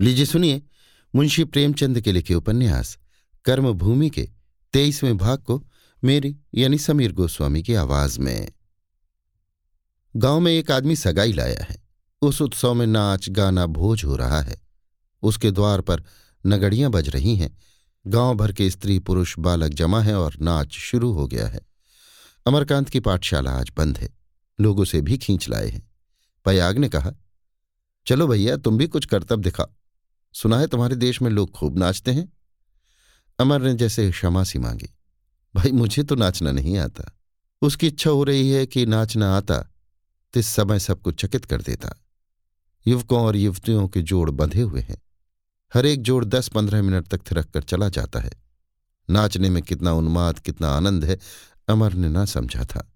लीजिए सुनिए मुंशी प्रेमचंद के लिखे उपन्यास, कर्मभूमि के तेईसवें भाग को मेरी यानी समीर गोस्वामी की आवाज़ में। गाँव में एक आदमी सगाई लाया है। उस उत्सव में नाच, गाना, भोज हो रहा है। उसके द्वार पर नगड़ियाँ बज रही हैं। गाँव भर के स्त्री पुरुष, बालक जमा है और नाच शुरू हो गया है। अमरकांत की पाठशाला आज बंद है। लोगों से भी खींच लाए हैं। पयाग ने कहा, चलो भैया, तुम भी कुछ करतब दिखाओ। सुना है तुम्हारे देश में लोग खूब नाचते हैं? अमर ने जैसे क्षमा सी मांगी, भाई, मुझे तो नाचना नहीं आता। उसकी इच्छा हो रही है कि नाचना आता तो इस समय सबको चकित कर देता। युवकों और युवतियों के जोड़ बंधे हुए हैं। हर एक जोड़ दस पंद्रह मिनट तक थिरक कर चला जाता है। नाचने में कितना उन्माद, कितना आनंद है, अमर ने ना समझा था।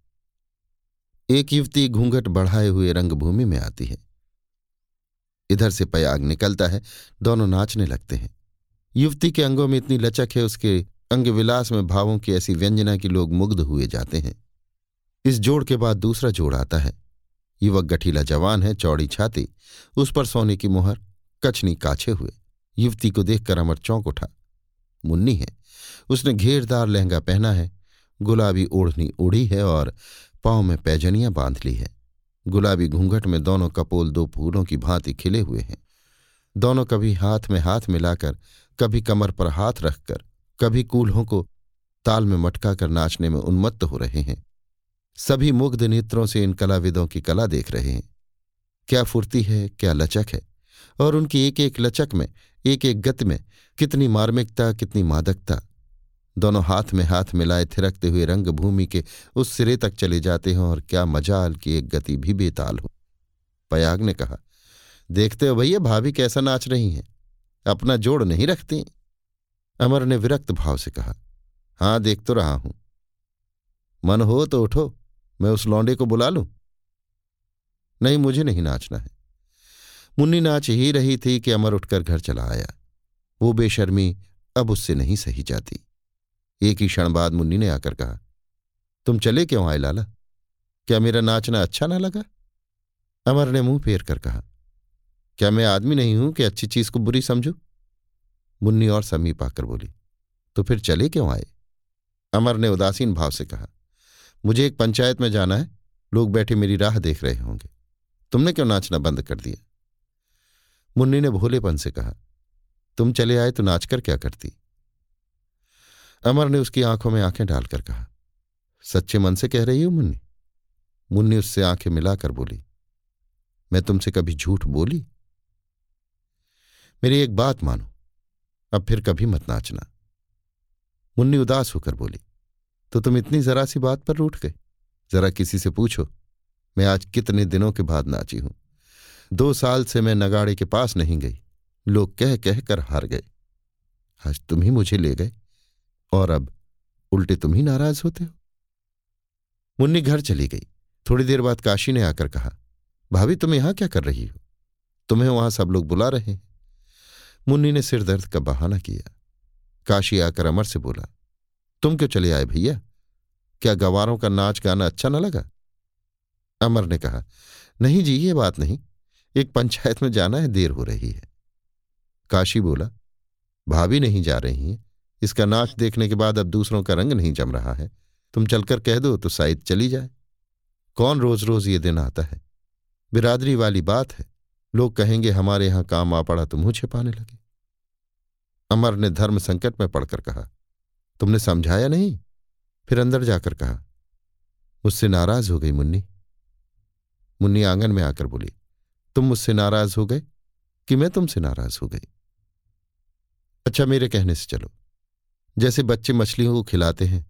एक युवती घूंघट बढ़ाए हुए रंगभूमि में आती है। इधर से पयाग निकलता है, दोनों नाचने लगते हैं। युवती के अंगों में इतनी लचक है, उसके अंग विलास में भावों की ऐसी व्यंजना की लोग मुग्ध हुए जाते हैं। इस जोड़ के बाद दूसरा जोड़ आता है। युवक गठीला जवान है, चौड़ी छाती, उस पर सोने की मुहर कचनी काछे हुए। युवती को देखकर अमर चौंक उठा। मुन्नी है। उसने घेरदार लहंगा पहना है। गुलाबी ओढ़नी ओढ़ी है और पाँव में पैजनियाँ बाँध ली है। गुलाबी घूंघट में दोनों कपोल दो फूलों की भांति खिले हुए हैं। दोनों कभी हाथ में हाथ मिलाकर, कभी कमर पर हाथ रखकर, कभी कूल्हों को ताल में मटका कर नाचने में उन्मत्त हो रहे हैं। सभी मुग्ध नेत्रों से इन कलाविदों की कला देख रहे हैं। क्या फुर्ती है, क्या लचक है, और उनकी एक एक लचक में एक एक गति में कितनी मार्मिकता, कितनी मादकता दोनों हाथ में हाथ मिलाए थिरकते हुए रंगभूमि के उस सिरे तक चले जाते हों और क्या मजाल की एक गति भी बेताल हो। पयाग ने कहा, देखते हो भैया, भाभी कैसा नाच रही हैं? अपना जोड़ नहीं रखती? अमर ने विरक्त भाव से कहा, हाँ, देख तो रहा हूँ। मन हो तो उठो, मैं उस लौंडे को बुला लूँ? नहीं, मुझे नहीं नाचना है। मुन्नी नाच ही रही थी कि अमर उठकर घर चला आया। वो बेशर्मी अब उससे नहीं सही जाती। एक ही क्षण बाद मुन्नी ने आकर कहा, तुम चले क्यों आए लाला? क्या मेरा नाचना अच्छा ना लगा? अमर ने मुँह फेर कर कहा, क्या मैं आदमी नहीं हूँ कि अच्छी चीज़ को बुरी समझू? मुन्नी और समीप आकर बोली तो फिर चले क्यों आए? अमर ने उदासीन भाव से कहा, मुझे एक पंचायत में जाना है, लोग बैठे मेरी राह देख रहे होंगे। तुमने क्यों नाचना बंद कर दिया? मुन्नी ने भोलेपन से कहा, तुम चले आए तो नाचकर क्या करती? अमर ने उसकी आँखों में आँखें डालकर कहा, सच्चे मन से कह रही हो मुन्नी? मुन्नी उससे आँखें मिलाकर बोली, मैं तुमसे कभी झूठ बोली? मेरी एक बात मानो, अब फिर कभी मत नाचना। मुन्नी उदास होकर बोली तो तुम इतनी जरा सी बात पर रूठ गए। जरा किसी से पूछो, मैं आज कितने दिनों के बाद नाची हूँ। दो साल से मैं नगाड़े के पास नहीं गई, लोग कह कह कर हार गए। आज तुम ही मुझे ले गए। और अब उल्टे तुम ही नाराज़ होते हो। मुन्नी घर चली गई। थोड़ी देर बाद काशी ने आकर कहा, भाभी, तुम यहाँ क्या कर रही हो? तुम्हें वहाँ सब लोग बुला रहे हैं? मुन्नी ने सिर दर्द का बहाना किया। काशी आकर अमर से बोला, तुम क्यों चले आए भैया? क्या गवारों का नाच गाना अच्छा ना लगा? अमर ने कहा, नहीं जी, ये बात नहीं। एक पंचायत में जाना है, देर हो रही है। काशी बोला, भाभी नहीं जा रही हैं। इसका नाच देखने के बाद अब दूसरों का रंग नहीं जम रहा है। तुम चलकर कह दो तो शायद चली जाए। कौन रोज रोज ये दिन आता है? बिरादरी वाली बात है। लोग कहेंगे, हमारे यहाँ काम आ पड़ा तो मुँह छिपाने लगे। अमर ने धर्म संकट में पड़कर कहा, तुमने समझाया नहीं? फिर अंदर जाकर कहा, मुझसे नाराज़ हो गई मुन्नी। मुन्नी आँगन में आकर बोली, तुम मुझसे नाराज़ हो गए? कि मैं तुमसे नाराज़ हो गई? अच्छा मेरे कहने से चलो। जैसे बच्चे मछलियों को खिलाते हैं,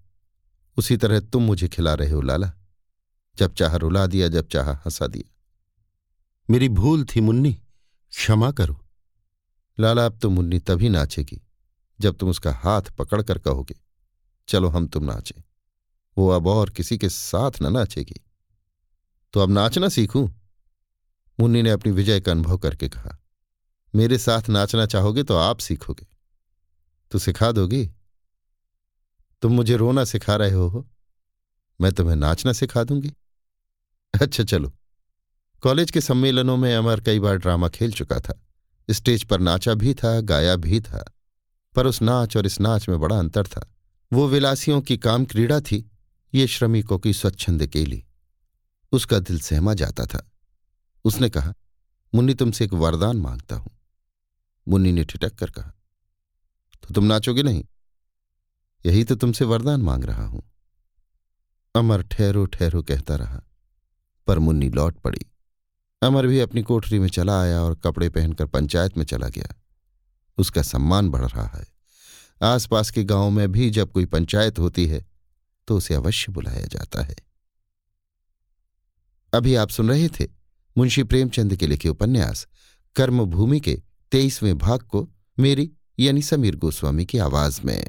उसी तरह तुम मुझे खिला रहे हो, लाला। जब चाह रुला दिया, जब चाह हंसा दिया। मेरी भूल थी मुन्नी, क्षमा करो। लाला, अब तो मुन्नी तभी नाचेगी, जब तुम उसका हाथ पकड़कर कहोगे, चलो हम तुम नाचें। वो अब और किसी के साथ न नाचेगी। तो अब नाचना सीखूं? मुन्नी ने अपनी विजय का अनुभव करके कहा, मेरे साथ नाचना चाहोगे तो आप सीखोगे। तो सिखा दोगी? तुम मुझे रोना सिखा रहे हो मैं तुम्हें नाचना सिखा दूँगी। अच्छा चलो। कॉलेज के सम्मेलनों में अमर कई बार ड्रामा खेल चुका था। स्टेज पर नाचा भी था, गाया भी था। पर उस नाच और इस नाच में बड़ा अंतर था। वो विलासियों की काम क्रीड़ा थी, ये श्रमिकों की स्वच्छंद केली उसका दिल सहमा जाता था। उसने कहा, मुन्नी, तुमसे एक वरदान माँगता हूँ। मुन्नी ने ठिटक कर कहा तो तुम नाचोगे नहीं? यही तो तुमसे वरदान मांग रहा हूँ। अमर ठहरो ठहरो कहता रहा, पर मुन्नी लौट पड़ी। अमर भी अपनी कोठरी में चला आया और कपड़े पहनकर पंचायत में चला गया। उसका सम्मान बढ़ रहा है। आसपास के गाँव में भी जब कोई पंचायत होती है तो उसे अवश्य बुलाया जाता है। अभी आप सुन रहे थे मुंशी प्रेमचंद के लिखे उपन्यास, कर्मभूमि के तेईसवें भाग को मेरी यानी समीर गोस्वामी की आवाज़ में।